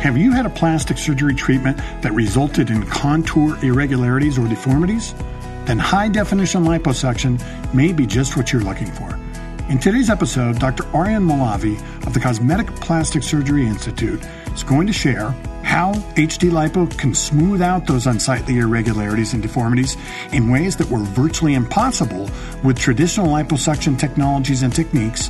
Have you had a plastic surgery treatment that resulted in contour irregularities or deformities? Then high definition liposuction may be just what you're looking for. In today's episode, Dr. Aryan Malavi of the Cosmetic Plastic Surgery Institute is going to share how HD lipo can smooth out those unsightly irregularities and deformities in ways that were virtually impossible with traditional liposuction technologies and techniques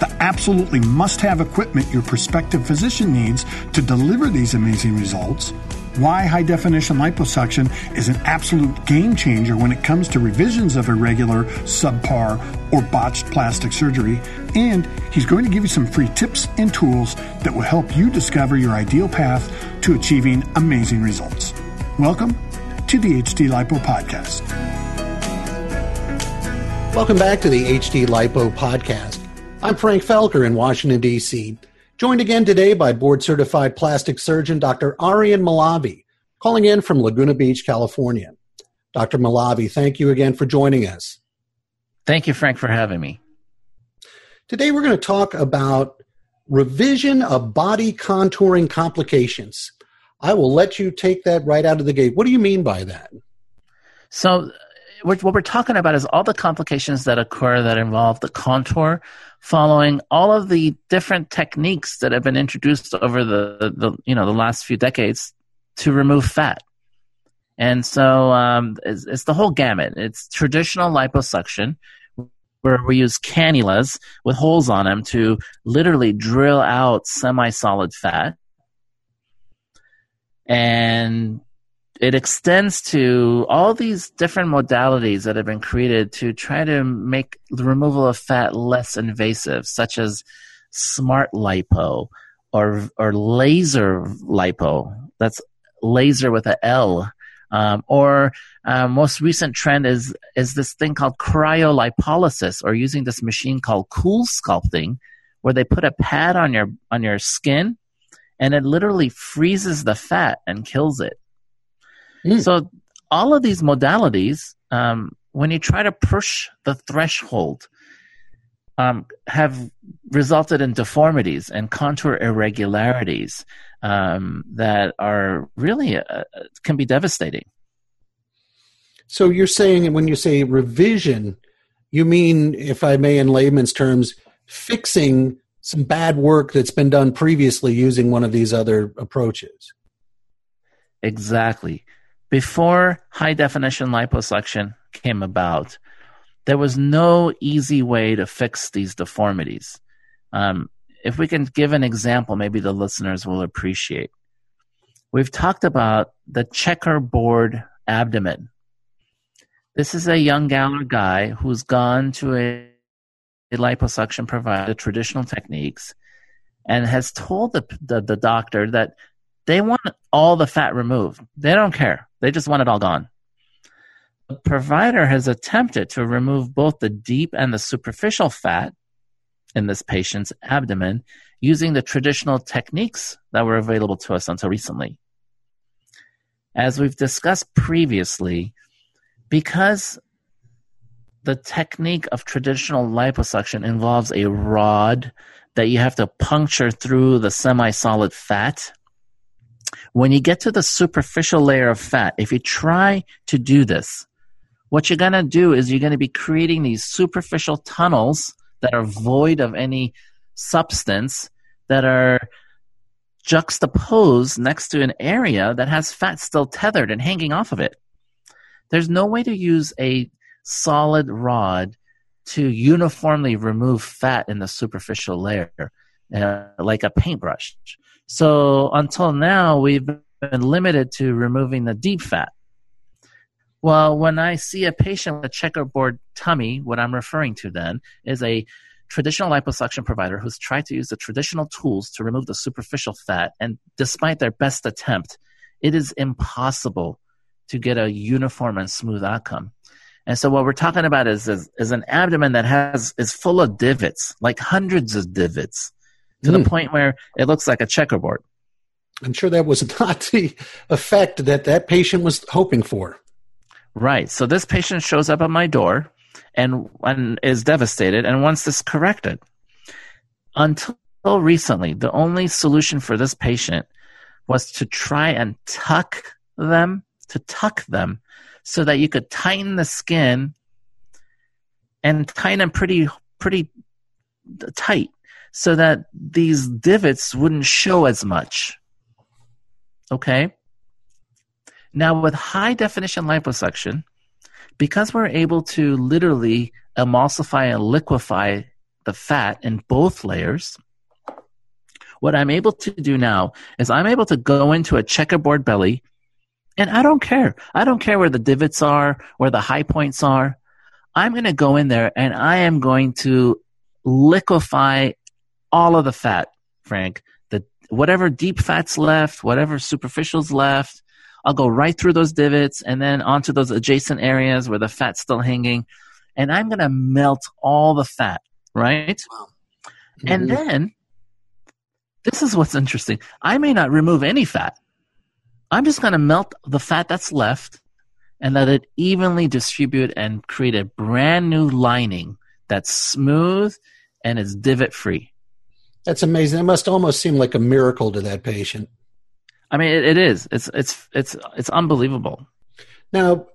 the absolutely must have equipment your prospective physician needs to deliver these amazing results, why high definition liposuction is an absolute game changer when it comes to revisions of irregular, subpar, or botched plastic surgery, and he's going to give you some free tips and tools that will help you discover your ideal path to achieving amazing results. Welcome to the HD Lipo Podcast. Welcome back to the HD Lipo Podcast. I'm Frank Felker in Washington, D.C., joined again today by board certified plastic surgeon Dr. Aryan Malavi, calling in from Laguna Beach, California. Dr. Malavi, thank you again for joining us. Thank you, Frank, for having me. Today we're going to talk about revision of body contouring complications. I will let you take that right out of the gate. What do you mean by that? So, what we're talking about is all the complications that occur that involve the contour following all of the different techniques that have been introduced over the, the you know the last few decades to remove fat. And so um, it's, it's the whole gamut. It's traditional liposuction, where we use cannulas with holes on them to literally drill out semi-solid fat. And it extends to all these different modalities that have been created to try to make the removal of fat less invasive, such as smart lipo or or laser lipo. That's laser with a L. Um, or uh, most recent trend is is this thing called cryolipolysis, or using this machine called CoolSculpting, where they put a pad on your on your skin, and it literally freezes the fat and kills it. Mm. So all of these modalities, um, when you try to push the threshold, um, have resulted in deformities and contour irregularities um, that are really uh, can be devastating. So you're saying when you say revision, you mean, if I may, in layman's terms, fixing some bad work that's been done previously using one of these other approaches. Exactly before high definition liposuction came about, there was no easy way to fix these deformities. Um, if we can give an example, maybe the listeners will appreciate. We've talked about the checkerboard abdomen. This is a young gal or guy who's gone to a, a liposuction provider, traditional techniques, and has told the, the, the doctor that they want all the fat removed. They don't care. They just want it all gone. The provider has attempted to remove both the deep and the superficial fat in this patient's abdomen using the traditional techniques that were available to us until recently. As we've discussed previously, because the technique of traditional liposuction involves a rod that you have to puncture through the semi solid fat when you get to the superficial layer of fat, if you try to do this, what you're going to do is you're going to be creating these superficial tunnels that are void of any substance that are juxtaposed next to an area that has fat still tethered and hanging off of it. There's no way to use a solid rod to uniformly remove fat in the superficial layer, uh, like a paintbrush. So until now, we've been limited to removing the deep fat. Well, when I see a patient with a checkerboard tummy, what I'm referring to then is a traditional liposuction provider who's tried to use the traditional tools to remove the superficial fat, and despite their best attempt, it is impossible to get a uniform and smooth outcome. And so what we're talking about is, is, is an abdomen that has is full of divots, like hundreds of divots to mm. the point where it looks like a checkerboard. I'm sure that was not the effect that that patient was hoping for. Right. So this patient shows up at my door and, and is devastated and wants this corrected. Until recently, the only solution for this patient was to try and tuck them, to tuck them so that you could tighten the skin and tighten them pretty, pretty tight so that these divots wouldn't show as much. Okay? Now, with high definition liposuction, because we're able to literally emulsify and liquefy the fat in both layers, what I'm able to do now is I'm able to go into a checkerboard belly and I don't care. I don't care where the divots are, where the high points are. I'm going to go in there and I am going to liquefy all of the fat, Frank. The whatever deep fat's left, whatever superficial's left, I'll go right through those divots and then onto those adjacent areas where the fat's still hanging. And I'm going to melt all the fat, right? Wow. Mm-hmm. And then, this is what's interesting. I may not remove any fat. I'm just going to melt the fat that's left and let it evenly distribute and create a brand new lining that's smooth and is divot free. That's amazing. It must almost seem like a miracle to that patient. I mean, it, it is. It's it's it's it's unbelievable. Now,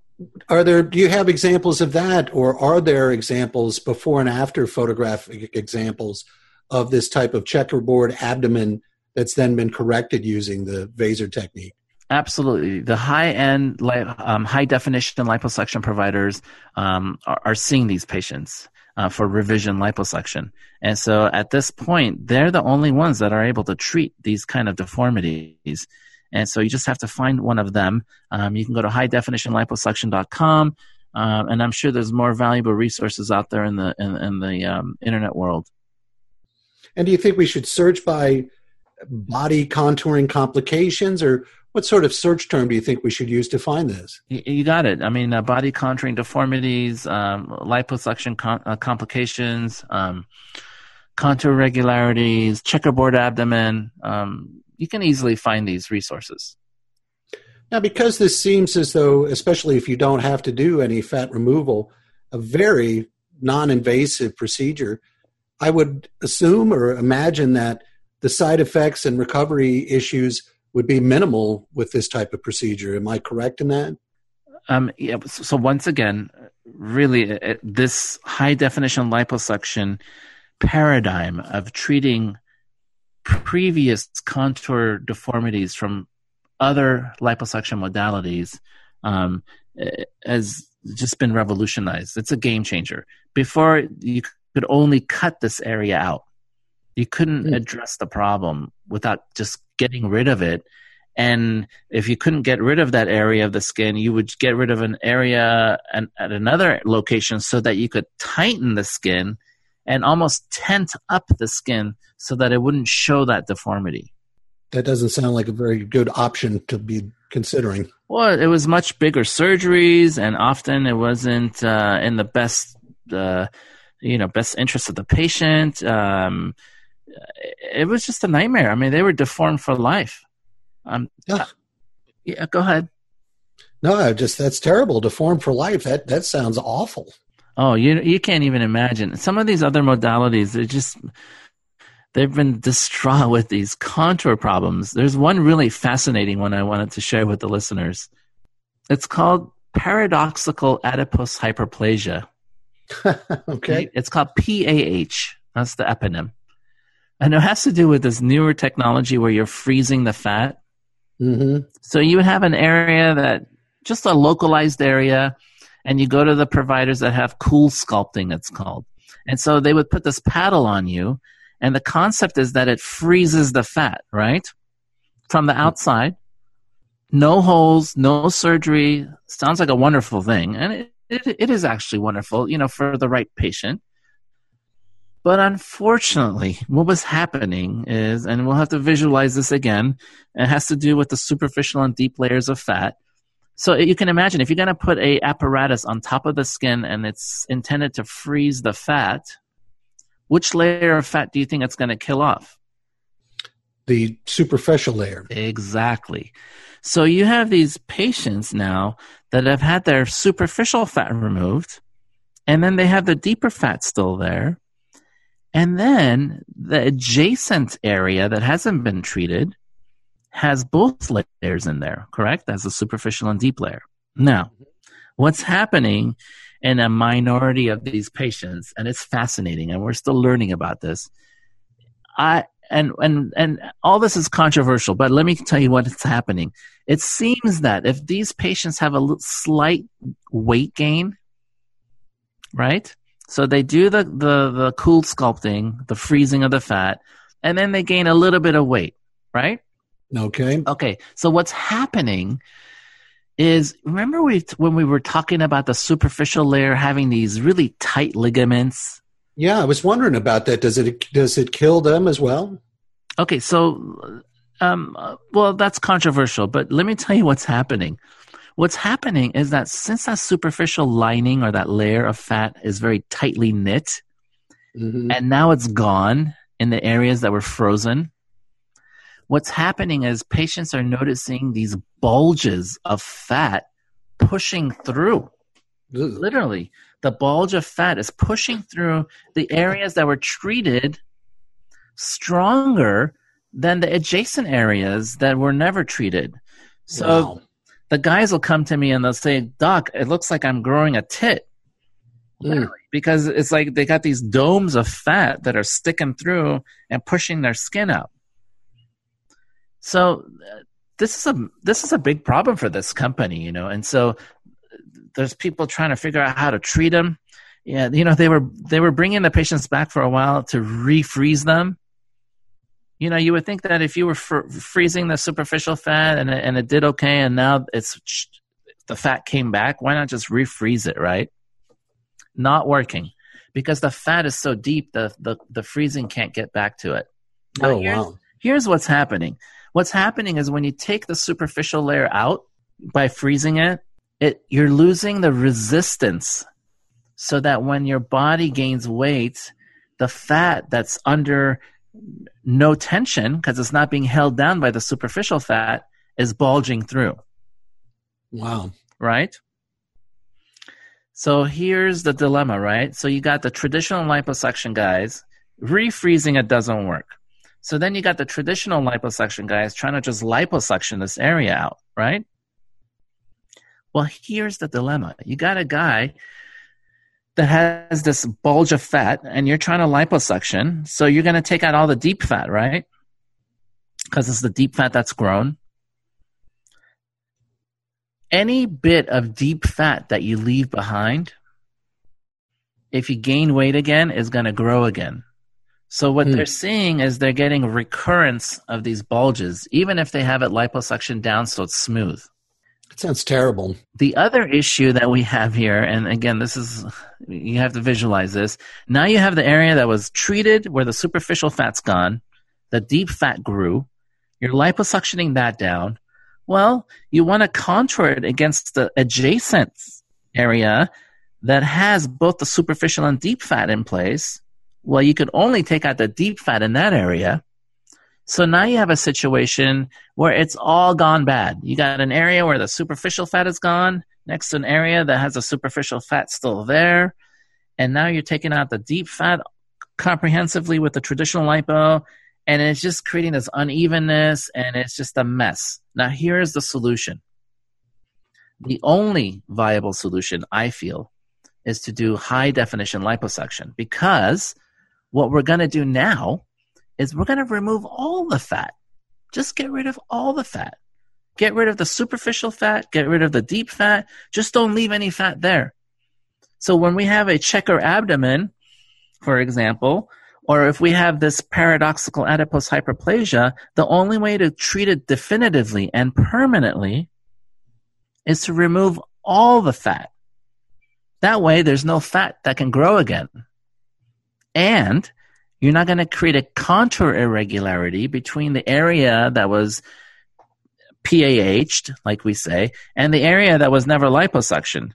are there? Do you have examples of that, or are there examples before and after photographic examples of this type of checkerboard abdomen that's then been corrected using the Vaser technique? Absolutely, the high end, um, high definition liposuction providers um, are, are seeing these patients uh, for revision liposuction. And so at this point, they're the only ones that are able to treat these kind of deformities. And so you just have to find one of them. Um, you can go to highdefinitionliposuction.com, uh, and I'm sure there's more valuable resources out there in the in, in the um, internet world. And do you think we should search by body contouring complications, or what sort of search term do you think we should use to find this? You, got it. I mean, uh, body contouring deformities, um, liposuction uh, complications, um, contour irregularities, checkerboard abdomen. Um, you can easily find these resources. Now, because this seems as though, especially if you don't have to do any fat removal, a very non invasive procedure, I would assume or imagine that the side effects and recovery issues would be minimal with this type of procedure. Am I correct in that? Um, yeah. So once again, really, uh, uh, this high definition liposuction paradigm of treating previous contour deformities from other liposuction modalities um, uh, has just been revolutionized. It's a game changer. Before, you could only cut this area out. You couldn't mm. address the problem without just getting rid of it. And if you couldn't get rid of that area of the skin, you would get rid of an area at another location so that you could tighten the skin and almost tent up the skin so that it wouldn't show that deformity. That doesn't sound like a very good option to be considering. Well, it was much bigger surgeries, and often it wasn't uh, in the best, uh, you know, best interest of the patient. Um, it was just a nightmare. I mean, they were deformed for life. Um, yeah. yeah, go ahead. No, I just that's terrible. Deformed for life. That that sounds awful. Oh, you you can't even imagine. Some of these other modalities, they just they've been distraught with these contour problems. There's one really fascinating one I wanted to share with the listeners. It's called paradoxical adipose hyperplasia. okay. It's called PAH. That's the eponym. And it has to do with this newer technology where you're freezing the fat. Mm-hmm. So you would have an area that just a localized area, and you go to the providers that have CoolSculpting, it's called. And so they would put this paddle on you, and the concept is that it freezes the fat, right? From the outside. No holes, no surgery. Sounds like a wonderful thing. And it, it, it is actually wonderful, you know, for the right patient. But unfortunately, what was happening is, and we'll have to visualize this again, it has to do with the superficial and deep layers of fat. So you can imagine if you're going to put a apparatus on top of the skin and it's intended to freeze the fat, which layer of fat do you think it's going to kill off? The superficial layer. Exactly. So you have these patients now that have had their superficial fat removed, and then they have the deeper fat still there and then the adjacent area that hasn't been treated has both layers in there, correct? As a superficial and deep layer. Now, what's happening in a minority of these patients, and it's fascinating, and we're still learning about this. I and and and all this is controversial, but let me tell you what's happening. It seems that if these patients have a slight weight gain, right? So they do the the the cool sculpting, the freezing of the fat, and then they gain a little bit of weight, right? Okay. Okay. So what's happening is remember we when we were talking about the superficial layer having these really tight ligaments. Yeah, I was wondering about that. Does it does it kill them as well? Okay, so um, well, that's controversial, but let me tell you what's happening. What's happening is that since that superficial lining or that layer of fat is very tightly knit, mm-hmm. and now it's gone in the areas that were frozen, what's happening is patients are noticing these bulges of fat pushing through. Literally, the bulge of fat is pushing through the areas that were treated stronger than the adjacent areas that were never treated. So wow. The guys will come to me and they'll say, Doc, it looks like I'm growing a tit. Mm. Because it's like they got these domes of fat that are sticking through and pushing their skin out. So this is a this is a big problem for this company, you know. And so there's people trying to figure out how to treat them. Yeah, you know they were they were bringing the patients back for a while to refreeze them. You know, you would think that if you were fr- freezing the superficial fat and it, and it did okay, and now it's the fat came back, why not just refreeze it, right? Not working because the fat is so deep, the the, the freezing can't get back to it. Now, oh here's, wow! Here's what's happening What's happening is when you take the superficial layer out by freezing it, it you're losing the resistance so that when your body gains weight, the fat that's under no tension because it's not being held down by the superficial fat is bulging through. Wow. Right? So here's the dilemma, right? So you got the traditional liposuction guys, refreezing it doesn't work. So then you got the traditional liposuction guys trying to just liposuction this area out, right? Well, here's the dilemma. You got a guy that has this bulge of fat and you're trying to liposuction. So you're going to take out all the deep fat, right? Because it's the deep fat that's grown. Any bit of deep fat that you leave behind, if you gain weight again, is going to grow again. So what mm. they're seeing is they're getting recurrence of these bulges, even if they have it liposuction down so it's smooth. It sounds terrible. The other issue that we have here, and again, this is you have to visualize this. Now you have the area that was treated where the superficial fat's gone, the deep fat grew. You're liposuctioning that down. Well, you want to contour it against the adjacent area that has both the superficial and deep fat in place well, you could only take out the deep fat in that area. So now you have a situation where it's all gone bad. You got an area where the superficial fat is gone, next to an area that has a superficial fat still there. And now you're taking out the deep fat comprehensively with the traditional lipo, and it's just creating this unevenness and it's just a mess. Now, here's the solution. The only viable solution, I feel, is to do high definition liposuction because what we're going to do now is we're going to remove all the fat. Just get rid of all the fat. Get rid of the superficial fat, get rid of the deep fat. Just don't leave any fat there. So when we have a checker abdomen, for example, or if we have this paradoxical adipose hyperplasia, the only way to treat it definitively and permanently is to remove all the fat. That way, there's no fat that can grow again. And you're not going to create a contour irregularity between the area that was PAH'd, like we say, and the area that was never liposuction.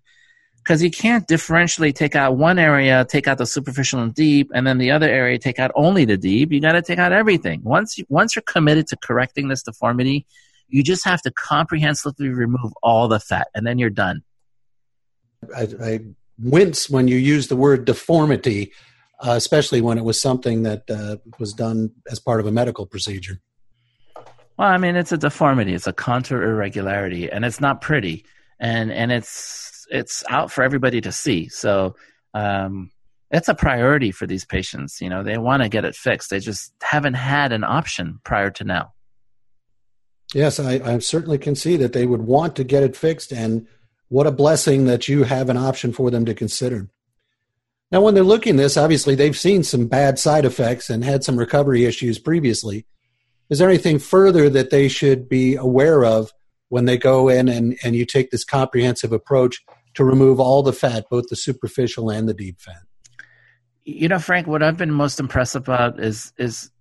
Because you can't differentially take out one area, take out the superficial and deep, and then the other area take out only the deep. You got to take out everything. Once you, once you're committed to correcting this deformity, you just have to comprehensively remove all the fat, and then you're done. I, I wince when you use the word deformity uh, especially when it was something that uh, was done as part of a medical procedure. Well, I mean, it's a deformity. It's a contour irregularity, and it's not pretty, and and it's it's out for everybody to see. So um, it's a priority for these patients. You know, they want to get it fixed. They just haven't had an option prior to now. Yes, I, I certainly can see that they would want to get it fixed, and what a blessing that you have an option for them to consider. Now, when they're looking this, obviously they've seen some bad side effects and had some recovery issues previously. Is there anything further that they should be aware of when they go in and, and you take this comprehensive approach to remove all the fat, both the superficial and the deep fat? You know, Frank, what I've been most impressed about is is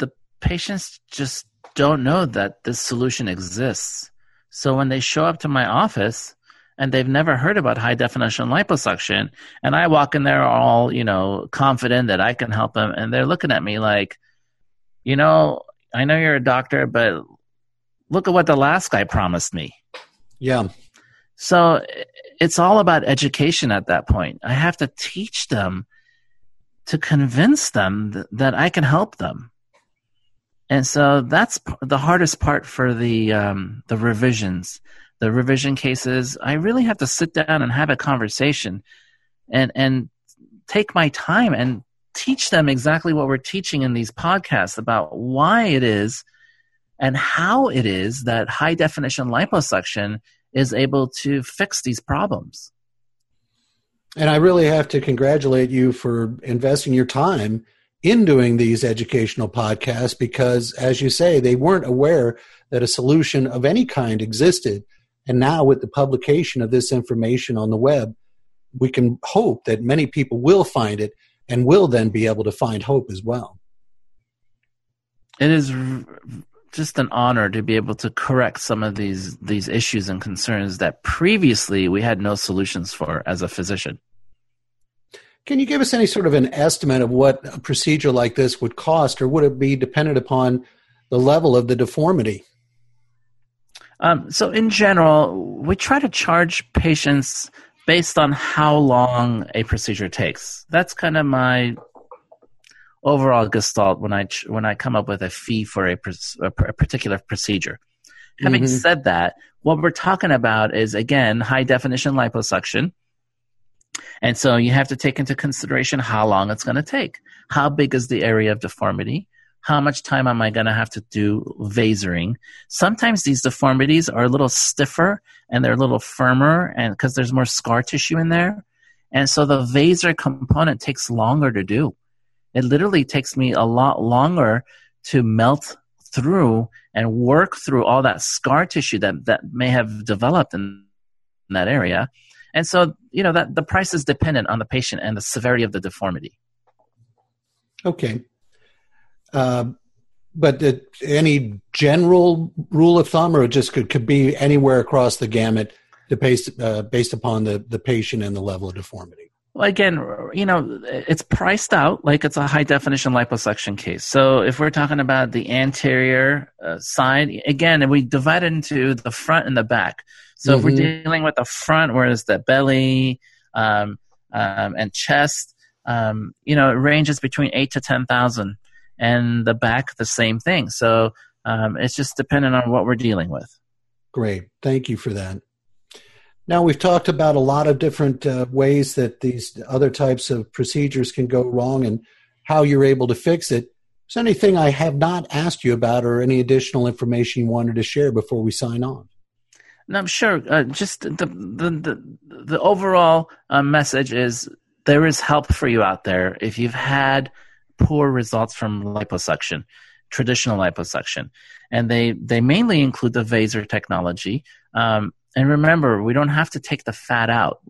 the patients just don't know that this solution exists. So when they show up to my office and they've never heard about high definition liposuction, and I walk in there all, you know, confident that I can help them, and they're looking at me like, you know, I know you're a doctor, but look at what the last guy promised me. Yeah. So it's all about education at that point. I have to teach them to convince them th- that I can help them. And so that's p- the hardest part for the um, the revisions, the revision cases. I really have to sit down and have a conversation, and and take my time and teach them exactly what we're teaching in these podcasts about why it is and how it is that high definition liposuction is able to fix these problems. And I really have to congratulate you for investing your time in doing these educational podcasts because, as you say, they weren't aware that a solution of any kind existed. And now, with the publication of this information on the web, we can hope that many people will find it and will then be able to find hope as well. It is just an honor to be able to correct some of these these issues and concerns that previously we had no solutions for as a physician. Can you give us any sort of an estimate of what a procedure like this would cost, or would it be dependent upon the level of the deformity? Um, so, in general, we try to charge patients based on how long a procedure takes. That's kind of my overall gestalt when I when I come up with a fee for a, a particular procedure. Having mm-hmm. said that, what we're talking about is again high definition liposuction. And so you have to take into consideration how long it's going to take. How big is the area of deformity? How much time am I going to have to do vasoring? Sometimes these deformities are a little stiffer and they're a little firmer and because there's more scar tissue in there. And so the vaser component takes longer to do. It literally takes me a lot longer to melt through and work through all that scar tissue that, that may have developed in that area. And so, you know, that the price is dependent on the patient and the severity of the deformity. Okay. Uh, but any general rule of thumb, or it just could, could be anywhere across the gamut based, uh, based upon the, the patient and the level of deformity? Well, again, you know, it's priced out like it's a high definition liposuction case. So if we're talking about the anterior uh, side, again, we divide it into the front and the back. So mm-hmm. if we're mm-hmm. dealing with the front, where it's the belly um, um, and chest, um, you know, it ranges between eight to ten thousand, and the back the same thing. So um, it's just dependent on what we're dealing with. Great, thank you for that. Now, we've talked about a lot of different uh, ways that these other types of procedures can go wrong and how you're able to fix it. Is there anything I have not asked you about or any additional information you wanted to share before we sign on? No, I'm sure. Uh, just the, the, the, the overall uh, message is there is help for you out there if you've had poor results from liposuction, traditional liposuction. And they, they mainly include the vaser technology. Um, and remember, we don't have to take the fat out.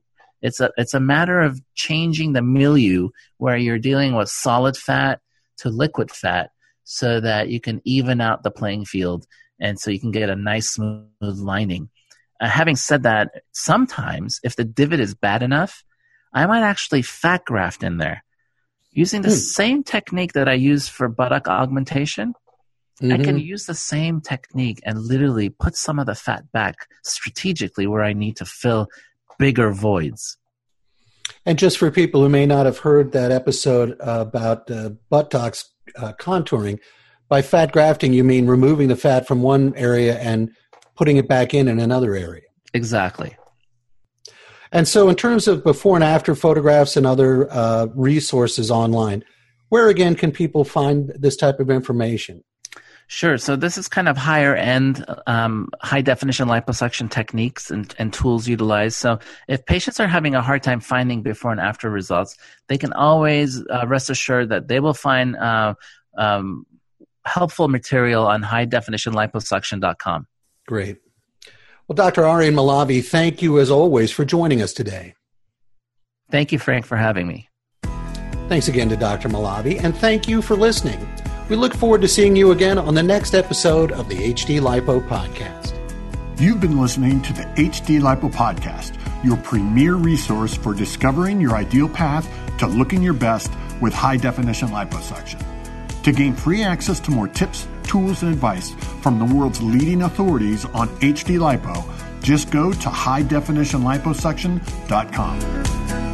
It's a it's a matter of changing the milieu where you're dealing with solid fat to liquid fat so that you can even out the playing field and so you can get a nice smooth lining. Uh, having said that, sometimes if the divot is bad enough, I might actually fat graft in there using the mm. same technique that I use for buttock augmentation. Mm-hmm. I can mm-hmm. use the same technique and literally put some of the fat back strategically where I need to fill bigger voids. And just for people who may not have heard that episode about uh, buttocks uh, contouring, by fat grafting, you mean removing the fat from one area and putting it back in in another area. Exactly. And so, in terms of before and after photographs and other uh, resources online, where again can people find this type of information? Sure. So this is kind of higher end, um, high definition liposuction techniques and, and tools utilized. So if patients are having a hard time finding before and after results, they can always uh, rest assured that they will find uh, um, helpful material on high definition liposuction.com. Great. Well, Dr. Aryan Malavi, thank you as always for joining us today. Thank you, Frank, for having me. Thanks again to Dr. Malavi, and thank you for listening. We look forward to seeing you again on the next episode of the HD Lipo Podcast. You've been listening to the HD Lipo Podcast, your premier resource for discovering your ideal path to looking your best with high definition liposuction. To gain free access to more tips, tools, and advice from the world's leading authorities on HD Lipo, just go to highdefinitionliposuction.com.